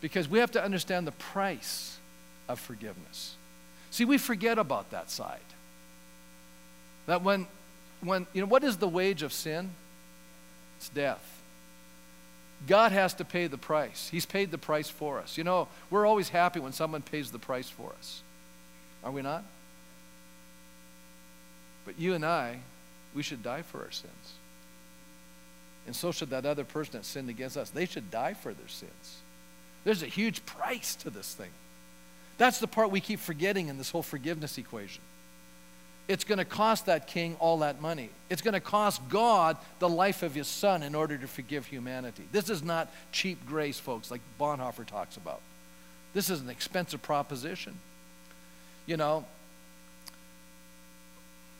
A: Because we have to understand the price of forgiveness. See, we forget about that side. That when, when, you know, what is the wage of sin? It's death. God has to pay the price. He's paid the price for us. You know, we're always happy when someone pays the price for us. Are we not? But you and I, we should die for our sins. And so should that other person that sinned against us. They should die for their sins. There's a huge price to this thing. That's the part we keep forgetting in this whole forgiveness equation. It's going to cost that king all that money. It's going to cost God the life of his son in order to forgive humanity. This is not cheap grace, folks, like Bonhoeffer talks about. This is an expensive proposition. You know,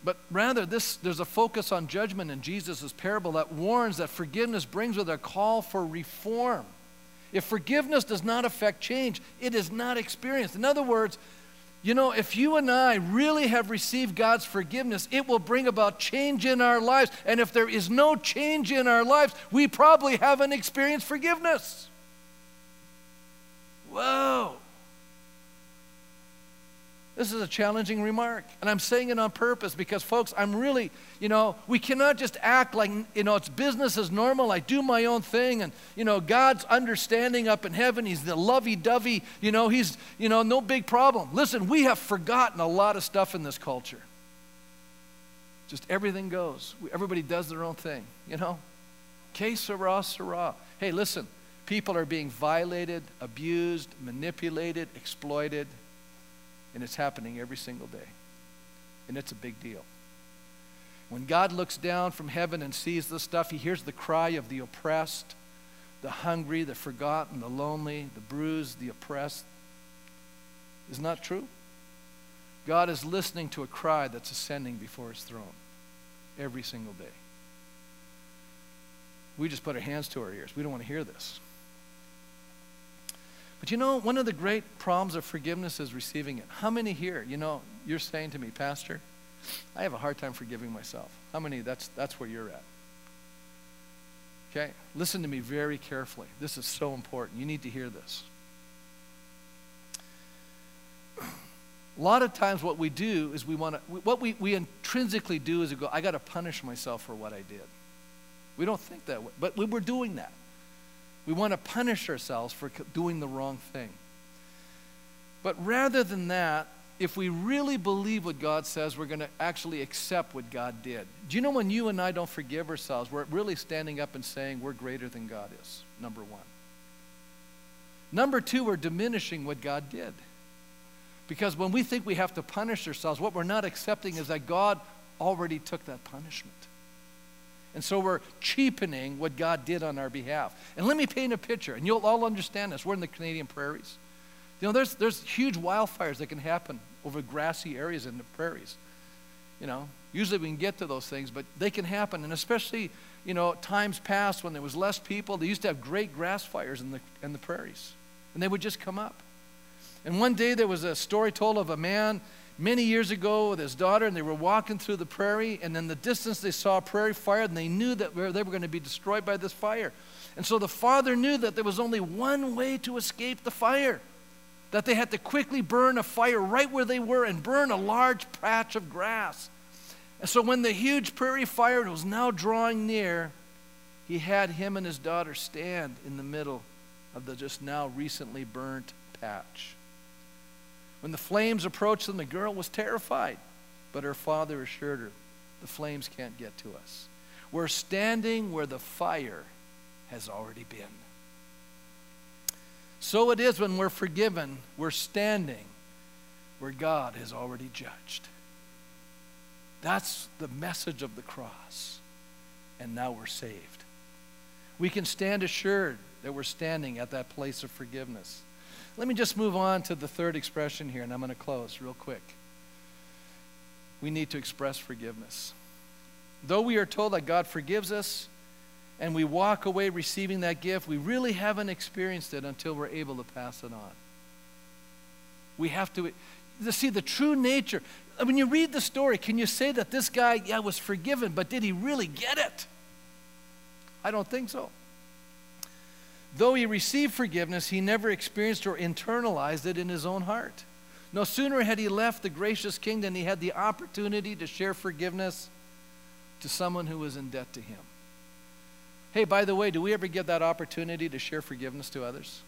A: but rather, this, there's a focus on judgment in Jesus' parable that warns that forgiveness brings with it a call for reform. If forgiveness does not affect change, it is not experienced. In other words, you know, if you and I really have received God's forgiveness, it will bring about change in our lives. And if there is no change in our lives, we probably haven't experienced forgiveness. Whoa. This is a challenging remark. And I'm saying it on purpose because, folks, I'm really, you know, we cannot just act like, you know, it's business as normal. I do my own thing. And, you know, God's understanding up in heaven. He's the lovey dovey, you know, He's, you know, no big problem. Listen, we have forgotten a lot of stuff in this culture. Just everything goes. Everybody does their own thing, you know? Que sera, sera. Hey, listen, people are being violated, abused, manipulated, exploited and it's happening every single day. And it's a big deal. When God looks down from heaven and sees this stuff, he hears the cry of the oppressed, the hungry, the forgotten, the lonely, the bruised, the oppressed. Isn't that true? God is listening to a cry that's ascending before his throne every single day. We just put our hands to our ears. We don't want to hear this. But you know, one of the great problems of forgiveness is receiving it. How many here, you know, you're saying to me, Pastor, I have a hard time forgiving myself. How many, that's, that's where you're at? Okay? Listen to me very carefully. This is so important. You need to hear this. A lot of times, what we do is we want to, what we, we intrinsically do is we go, I got to punish myself for what I did. We don't think that way, but we're doing that. We want to punish ourselves for doing the wrong thing. But rather than that, if we really believe what God says, we're going to actually accept what God did. Do you know when you and I don't forgive ourselves, we're really standing up and saying we're greater than God is, number one. Number two, we're diminishing what God did. Because when we think we have to punish ourselves, what we're not accepting is that God already took that punishment. And so we're cheapening what God did on our behalf. And let me paint a picture, and you'll all understand this. We're in the Canadian prairies. You know, there's, there's huge wildfires that can happen over grassy areas in the prairies. You know, usually we can get to those things, but they can happen. And especially, you know, times past when there was less people, they used to have great grass fires in the, in the prairies. And they would just come up. And one day there was a story told of a man many years ago with his daughter, and they were walking through the prairie, and in the distance they saw a prairie fire, and they knew that they were going to be destroyed by this fire. And so the father knew that there was only one way to escape the fire that they had to quickly burn a fire right where they were and burn a large patch of grass. And so when the huge prairie fire was now drawing near, he had him and his daughter stand in the middle of the just now recently burnt patch. When the flames approached them, the girl was terrified, but her father assured her, The flames can't get to us. We're standing where the fire has already been. So it is when we're forgiven, we're standing where God has already judged. That's the message of the cross. And now we're saved. We can stand assured that we're standing at that place of forgiveness. Let me just move on to the third expression here, and I'm going to close real quick. We need to express forgiveness. Though we are told that God forgives us and we walk away receiving that gift, we really haven't experienced it until we're able to pass it on. We have to, see the true nature. Uh, when you read the story, can you say that this guy, yeah, was forgiven, but did he really get it? I don't think so. Though he received forgiveness, he never experienced or internalized it in his own heart. No sooner had he left the gracious king than he had the opportunity to share forgiveness to someone who was in debt to him. Hey, by the way, do we ever get that opportunity to share forgiveness to others?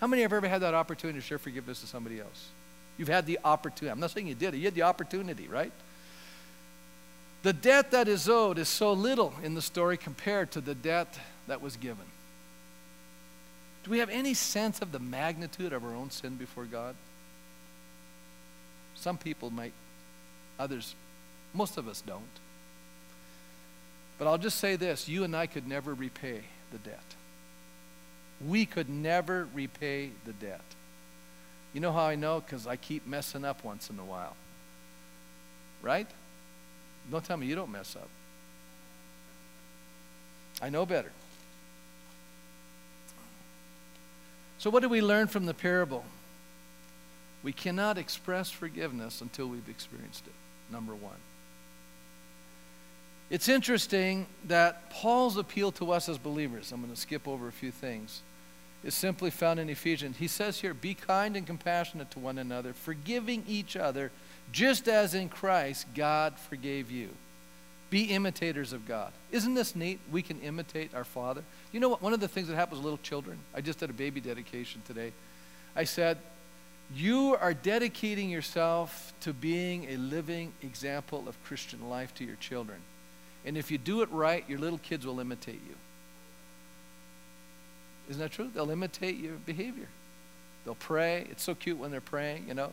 A: How many have ever had that opportunity to share forgiveness to somebody else? You've had the opportunity. I'm not saying you did it, you had the opportunity, right? The debt that is owed is so little in the story compared to the debt that was given. Do we have any sense of the magnitude of our own sin before God? Some people might, others, most of us don't. But I'll just say this you and I could never repay the debt. We could never repay the debt. You know how I know? Because I keep messing up once in a while. Right? Don't tell me you don't mess up. I know better. So, what do we learn from the parable? We cannot express forgiveness until we've experienced it, number one. It's interesting that Paul's appeal to us as believers, I'm going to skip over a few things, is simply found in Ephesians. He says here, Be kind and compassionate to one another, forgiving each other, just as in Christ God forgave you. Be imitators of God. Isn't this neat? We can imitate our Father. You know what? One of the things that happens with little children, I just did a baby dedication today. I said, You are dedicating yourself to being a living example of Christian life to your children. And if you do it right, your little kids will imitate you. Isn't that true? They'll imitate your behavior. They'll pray. It's so cute when they're praying, you know.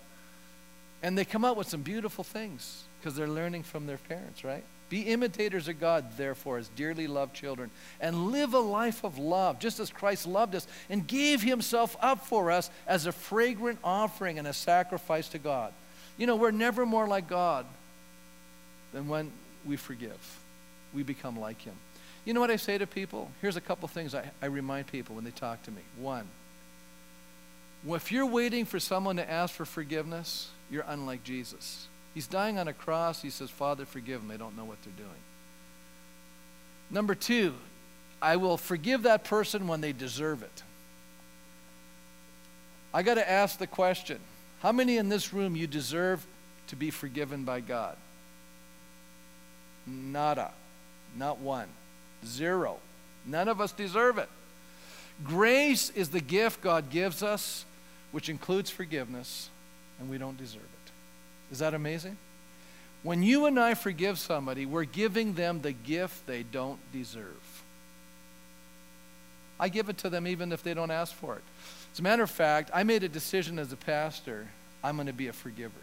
A: And they come out with some beautiful things because they're learning from their parents, right? Be imitators of God, therefore, as dearly loved children, and live a life of love, just as Christ loved us and gave himself up for us as a fragrant offering and a sacrifice to God. You know, we're never more like God than when we forgive. We become like him. You know what I say to people? Here's a couple things I, I remind people when they talk to me. One, if you're waiting for someone to ask for forgiveness, you're unlike Jesus. He's dying on a cross. He says, Father, forgive them. They don't know what they're doing. Number two, I will forgive that person when they deserve it. I got to ask the question how many in this room you deserve to be forgiven by God? Nada. Not one. Zero. None of us deserve it. Grace is the gift God gives us, which includes forgiveness, and we don't deserve it. Is that amazing? When you and I forgive somebody, we're giving them the gift they don't deserve. I give it to them even if they don't ask for it. As a matter of fact, I made a decision as a pastor I'm going to be a forgiver.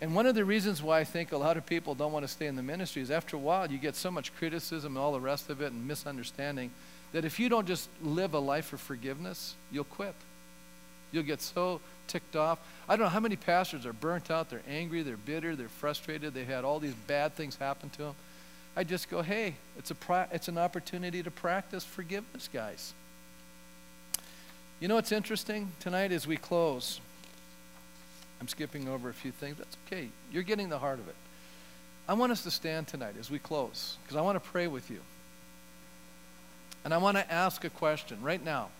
A: And one of the reasons why I think a lot of people don't want to stay in the ministry is after a while you get so much criticism and all the rest of it and misunderstanding that if you don't just live a life of forgiveness, you'll quit. You'll get so ticked off. I don't know how many pastors are burnt out, they're angry, they're bitter, they're frustrated, they've had all these bad things happen to them. I just go, hey, it's, a it's an opportunity to practice forgiveness, guys. You know what's interesting tonight as we close? I'm skipping over a few things. That's okay. You're getting the heart of it. I want us to stand tonight as we close because I want to pray with you. And I want to ask a question right now.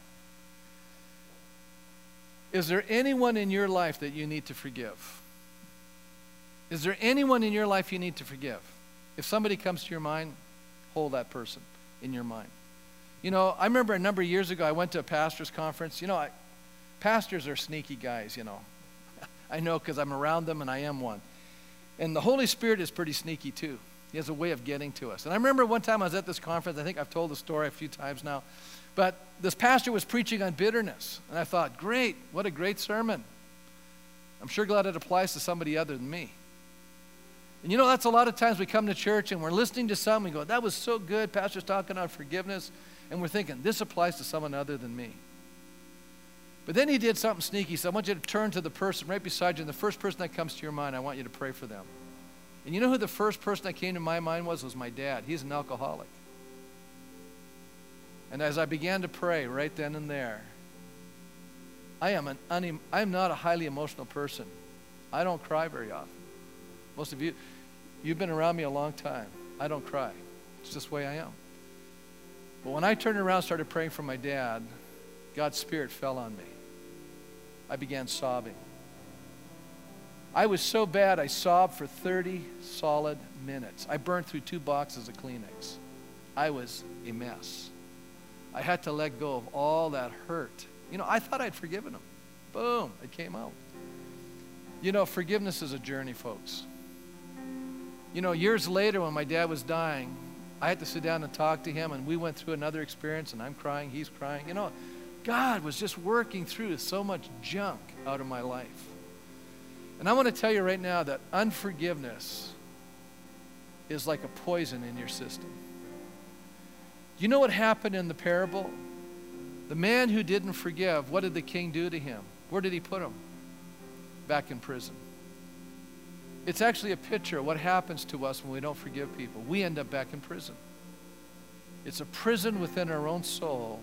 A: Is there anyone in your life that you need to forgive? Is there anyone in your life you need to forgive? If somebody comes to your mind, hold that person in your mind. You know, I remember a number of years ago, I went to a pastor's conference. You know, I, pastors are sneaky guys, you know. [laughs] I know because I'm around them and I am one. And the Holy Spirit is pretty sneaky too. He has a way of getting to us. And I remember one time I was at this conference, I think I've told the story a few times now, but this pastor was preaching on bitterness. And I thought, great, what a great sermon. I'm sure glad it applies to somebody other than me. And you know, that's a lot of times we come to church and we're listening to some, we go, that was so good, Pastor's talking on forgiveness, and we're thinking, this applies to someone other than me. But then he did something sneaky. So I want you to turn to the person right beside you, and the first person that comes to your mind, I want you to pray for them. And you know who the first person that came to my mind was? Was my dad. He's an alcoholic. And as I began to pray right then and there, I am an unem- I'm not a highly emotional person. I don't cry very often. Most of you, you've been around me a long time. I don't cry. It's just the way I am. But when I turned around and started praying for my dad, God's Spirit fell on me. I began sobbing. I was so bad, I sobbed for 30 solid minutes. I burned through two boxes of Kleenex. I was a mess. I had to let go of all that hurt. You know, I thought I'd forgiven him. Boom, it came out. You know, forgiveness is a journey, folks. You know, years later when my dad was dying, I had to sit down and talk to him, and we went through another experience, and I'm crying, he's crying. You know, God was just working through so much junk out of my life. And I want to tell you right now that unforgiveness is like a poison in your system. You know what happened in the parable? The man who didn't forgive, what did the king do to him? Where did he put him? Back in prison. It's actually a picture of what happens to us when we don't forgive people. We end up back in prison. It's a prison within our own soul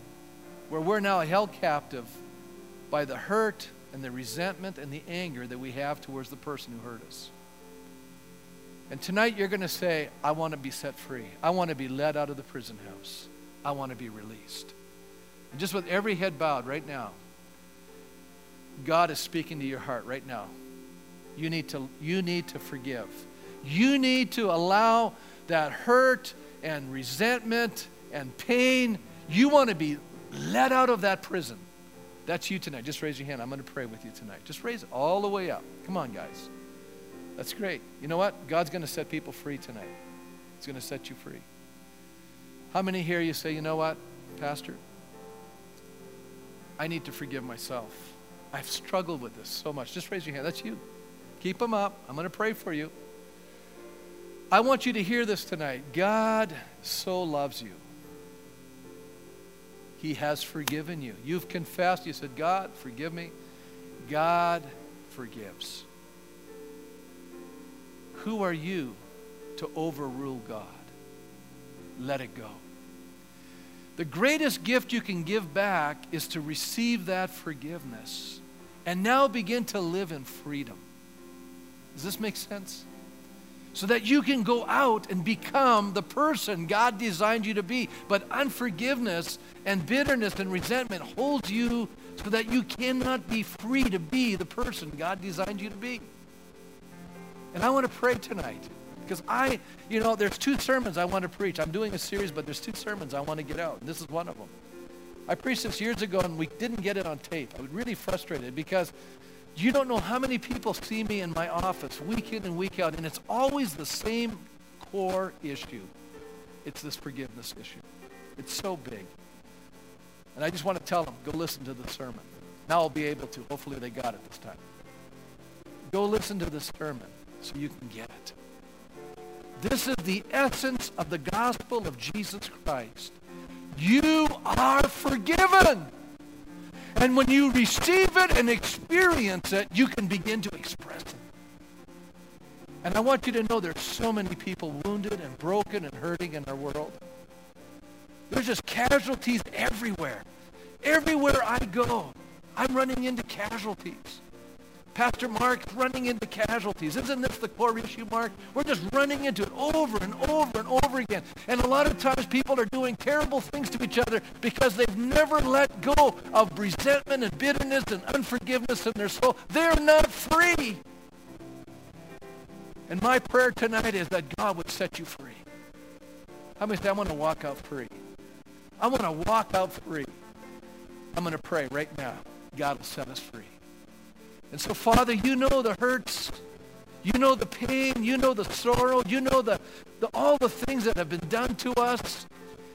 A: where we're now held captive by the hurt and the resentment and the anger that we have towards the person who hurt us. And tonight you're going to say, I want to be set free. I want to be led out of the prison house. I want to be released. And just with every head bowed right now, God is speaking to your heart right now. You need to, you need to forgive. You need to allow that hurt and resentment and pain. You want to be let out of that prison. That's you tonight. Just raise your hand. I'm going to pray with you tonight. Just raise it all the way up. Come on, guys. That's great. You know what? God's going to set people free tonight. He's going to set you free. How many here you say, you know what, Pastor? I need to forgive myself. I've struggled with this so much. Just raise your hand. That's you. Keep them up. I'm going to pray for you. I want you to hear this tonight. God so loves you. He has forgiven you. You've confessed. You said, God, forgive me. God forgives. Who are you to overrule God? Let it go. The greatest gift you can give back is to receive that forgiveness and now begin to live in freedom. Does this make sense? So that you can go out and become the person God designed you to be. But unforgiveness and bitterness and resentment holds you so that you cannot be free to be the person God designed you to be. And I want to pray tonight because I, you know, there's two sermons I want to preach. I'm doing a series, but there's two sermons I want to get out. And this is one of them. I preached this years ago and we didn't get it on tape. I was really frustrated because you don't know how many people see me in my office week in and week out, and it's always the same core issue. It's this forgiveness issue. It's so big. And I just want to tell them, go listen to the sermon. Now I'll be able to. Hopefully they got it this time. Go listen to the sermon so you can get it. This is the essence of the gospel of Jesus Christ. You are forgiven. And when you receive it and experience it, you can begin to express it. And I want you to know there's so many people wounded and broken and hurting in our world. There's just casualties everywhere. Everywhere I go, I'm running into casualties. Pastor Mark's running into casualties. Isn't this the core issue, Mark? We're just running into it over and over and over again. And a lot of times people are doing terrible things to each other because they've never let go of resentment and bitterness and unforgiveness in their soul. They're not free. And my prayer tonight is that God would set you free. How many say, I want to walk out free? I want to walk out free. I'm going to pray right now. God will set us free. And so, Father, you know the hurts. You know the pain. You know the sorrow. You know the, the, all the things that have been done to us.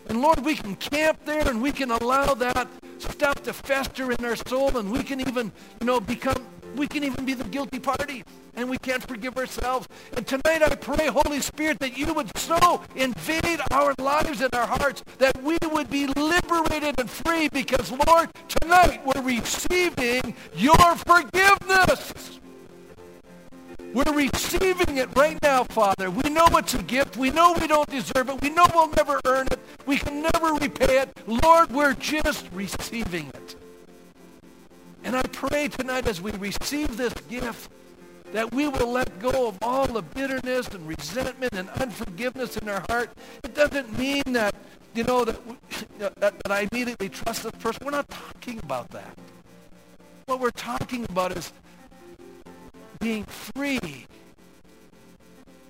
A: And Lord, we can camp there and we can allow that stuff to fester in our soul and we can even, you know, become, we can even be the guilty party and we can't forgive ourselves. And tonight I pray, Holy Spirit, that you would so invade our lives and our hearts that we would be liberated and free because, Lord, tonight we're receiving your forgiveness. We're receiving it right now, Father. We know it's a gift. We know we don't deserve it. We know we'll never earn it. We can never repay it. Lord, we're just receiving it. And I pray tonight as we receive this gift that we will let go of all the bitterness and resentment and unforgiveness in our heart. It doesn't mean that, you know, [laughs] that, that, that I immediately trust this person. We're not talking about that. What we're talking about is being free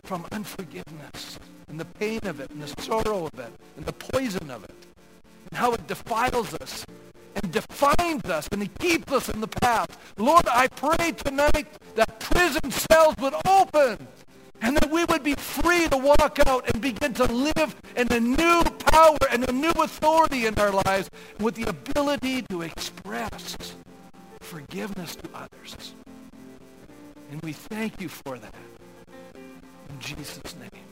A: from unforgiveness and the pain of it and the sorrow of it and the poison of it and how it defiles us and defines us and he keeps us in the path. Lord, I pray tonight that prison cells would open and that we would be free to walk out and begin to live in a new power and a new authority in our lives with the ability to express forgiveness to others. And we thank you for that. In Jesus' name.